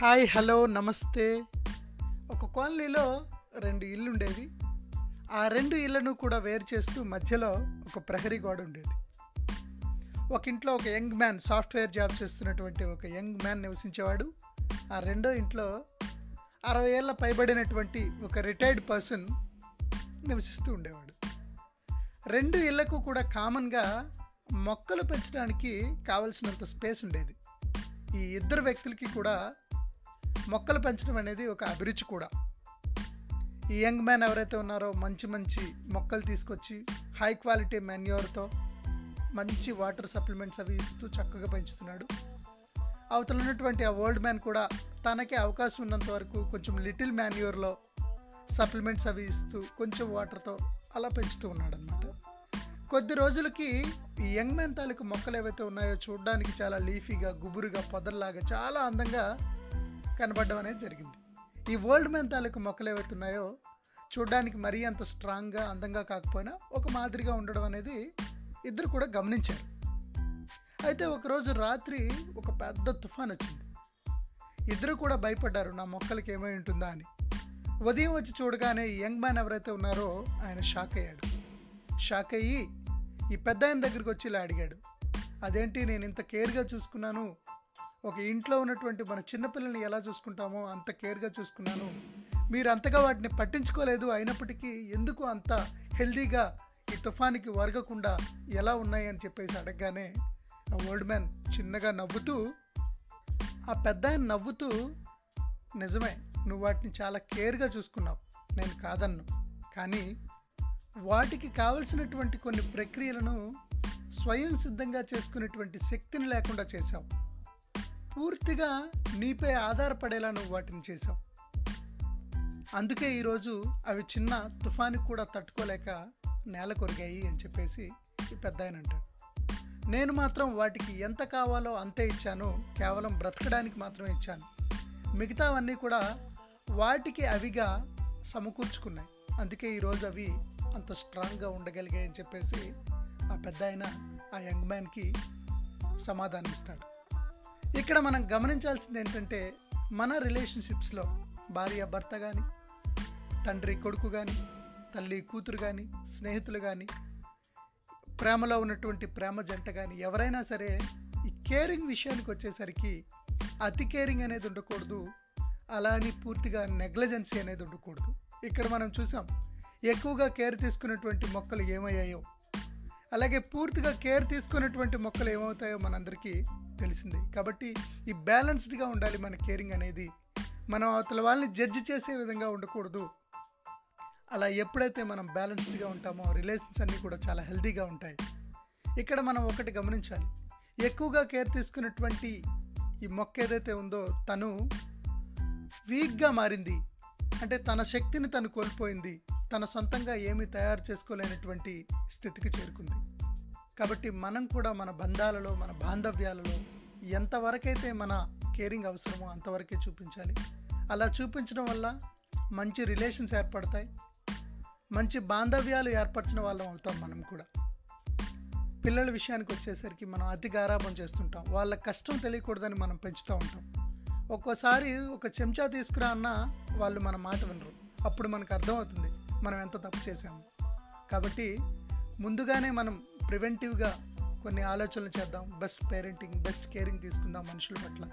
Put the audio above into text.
Hi hello నమస్తే. ఒక కాలనీలో రెండు ఇల్లు ఉండేవి ఆ రెండు ఇళ్ళను కూడా వేరు చేస్తూ మధ్యలో ఒక ప్రహరీ గోడ ఉండేది. ఒక ఇంట్లో ఒక యంగ్ మ్యాన్ సాఫ్ట్వేర్ జాబ్ చేస్తున్నటువంటి ఒక యంగ్ మ్యాన్ నివసించేవాడు. ఆ రెండో ఇంట్లో అరవై ఏళ్ళ పైబడినటువంటి ఒక రిటైర్డ్ పర్సన్ నివసిస్తూ ఉండేవాడు. రెండు ఇళ్ళకు కూడా కామన్గా మొక్కలు పెంచడానికి కావలసినంత స్పేస్ ఉండేది. ఈ ఇద్దరు వ్యక్తులకి కూడా మొక్కలు పెంచడం అనేది ఒక అభిరుచి కూడా. ఈ యంగ్ మ్యాన్ ఎవరైతే ఉన్నారో మంచి మంచి మొక్కలు తీసుకొచ్చి హై క్వాలిటీ మెన్యూర్తో మంచి వాటర్ సప్లిమెంట్స్ అవి ఇస్తూ చక్కగా పెంచుతున్నాడు. అవతల ఉన్నటువంటి ఆ ఓల్డ్ మ్యాన్ కూడా తనకి అవకాశం ఉన్నంత వరకు కొంచెం లిటిల్ మాన్యూర్లో సప్లిమెంట్స్ అవి ఇస్తూ కొంచెం వాటర్తో అలా పెంచుతూ ఉన్నాడనమాట కొద్ది రోజులకి ఈ యంగ్ మ్యాన్ తాలూకు మొక్కలు ఏవైతే ఉన్నాయో చూడడానికి చాలా లీఫీగా గుబురుగా పొదల్లాగా చాలా అందంగా కనబడడం అనేది జరిగింది. ఈ వరల్డ్ మ్యాన్ తాలూకు మొక్కలు ఏవైతున్నాయో చూడడానికి మరీ అంత స్ట్రాంగ్గా అందంగా కాకపోయినా ఒక మాదిరిగా ఉండడం అనేది ఇద్దరు కూడా గమనించారు. అయితే ఒకరోజు రాత్రి ఒక పెద్ద తుఫాన్ వచ్చింది. ఇద్దరు కూడా భయపడ్డారు నా మొక్కలకి ఏమై ఉంటుందా? అని. ఉదయం వచ్చి చూడగానే యంగ్ మ్యాన్ ఎవరైతే ఉన్నారో ఆయన షాక్ అయ్యాడు. షాక్ అయ్యి ఈ పెద్ద ఆయన దగ్గరికి వచ్చి ఇలా అడిగాడు. అదేంటి నేను ఇంత కేర్గా చూసుకున్నాను? ఒక ఇంట్లో ఉన్నటువంటి మన చిన్నపిల్లల్ని ఎలా చూసుకుంటామో అంత కేర్గా చూసుకున్నాను. మీరు అంతగా వాటిని పట్టించుకోలేదు. అయినప్పటికీ ఎందుకు అంత హెల్దీగా ఈ తుఫానికి వరగకుండా ఎలా ఉన్నాయి అని చెప్పేసి అడగగానే ఆ ఓల్డ్ మ్యాన్ చిన్నగా నవ్వుతూ ఆ పెద్ద ఆయన నవ్వుతూ నిజమే నువ్వు వాటిని చాలా కేర్గా చూసుకున్నావు. నేను కాదన్ను. కానీ వాటికి కావలసినటువంటి కొన్ని ప్రక్రియలను స్వయం సిద్ధంగా చేసుకునేటువంటి శక్తిని లేకుండా చేశావు. పూర్తిగా నీపై ఆధారపడేలా నువ్వు వాటిని చేసావు అందుకే ఈరోజు అవి చిన్న తుఫానికి కూడా తట్టుకోలేక నేల కొరిగాయి అని చెప్పేసి ఈ పెద్ద ఆయన అంటాడు. నేను మాత్రం వాటికి ఎంత కావాలో అంతే ఇచ్చాను. కేవలం బ్రతకడానికి మాత్రమే ఇచ్చాను. మిగతావన్నీ కూడా వాటికి అవిగా సమకూర్చుకున్నాయి. అందుకే ఈరోజు అవి అంత స్ట్రాంగ్గా ఉండగలిగాయని చెప్పేసి ఆ పెద్ద ఆయన ఆ యంగ్ మ్యాన్కి సమాధానం ఇస్తాడు ఇక్కడ మనం గమనించాల్సింది ఏంటంటే మన రిలేషన్షిప్స్లో భార్య భర్త కానీ తండ్రి కొడుకు కానీ తల్లి కూతురు కానీ స్నేహితులు కానీ ప్రేమలో ఉన్నటువంటి ప్రేమ జంట కానీ ఎవరైనా సరే ఈ కేరింగ్ విషయానికి వచ్చేసరికి అతి కేరింగ్ అనేది ఉండకూడదు అలా అని పూర్తిగా నెగ్లజెన్సీ అనేది ఉండకూడదు. ఇక్కడ మనం చూసాం ఎక్కువగా కేర్ తీసుకున్నటువంటి మొక్కలు ఏమయ్యాయో అలాగే పూర్తిగా కేర్ తీసుకున్నటువంటి మొక్కలు ఏమవుతాయో మనందరికీ తెలిసింది. కాబట్టి ఈ బ్యాలెన్స్డ్గా ఉండాలి మన కేరింగ్ అనేది. మనం అవతల వాళ్ళని జడ్జి చేసే విధంగా ఉండకూడదు. అలా ఎప్పుడైతే మనం బ్యాలెన్స్డ్గా ఉంటామో రిలేషన్స్ అన్నీ కూడా చాలా హెల్తీగా ఉంటాయి. ఇక్కడ మనం ఒకటి గమనించాలి. ఎక్కువగా కేర్ తీసుకున్నటువంటి ఈ మొక్క ఏదైతే ఉందో తను వీక్గా మారింది. అంటే తన శక్తిని తను కోల్పోయింది. తన సొంతంగా ఏమీ తయారు చేసుకోలేనటువంటి స్థితికి చేరుకుంది. కాబట్టి మనం కూడా మన బంధాలలో మన బాంధవ్యాలలో ఎంతవరకైతే మన కేరింగ్ అవసరమో అంతవరకే చూపించాలి. అలా చూపించడం వల్ల మంచి రిలేషన్స్ ఏర్పడతాయి. మంచి బాంధవ్యాలు ఏర్పరిచిన వాళ్ళం అవుతాం మనం కూడా. పిల్లల విషయానికి వచ్చేసరికి మనం అతి గారాభం చేస్తుంటాం. వాళ్ళ కష్టం తెలియకూడదని మనం పెంచుతూ ఉంటాం. ఒక్కోసారి ఒక చెంచా తీసుకురా అన్నా వాళ్ళు మన మాట వినరు. అప్పుడు మనకు అర్థమవుతుంది. మనం ఎంత తప్పు చేసాము కాబట్టి ముందుగానే మనం ప్రివెంటివ్గా కొన్ని ఆలోచనలు చేద్దాం. బెస్ట్ పేరెంటింగ్ బెస్ట్ కేరింగ్ తీసుకుందాం మనుషుల పట్ల.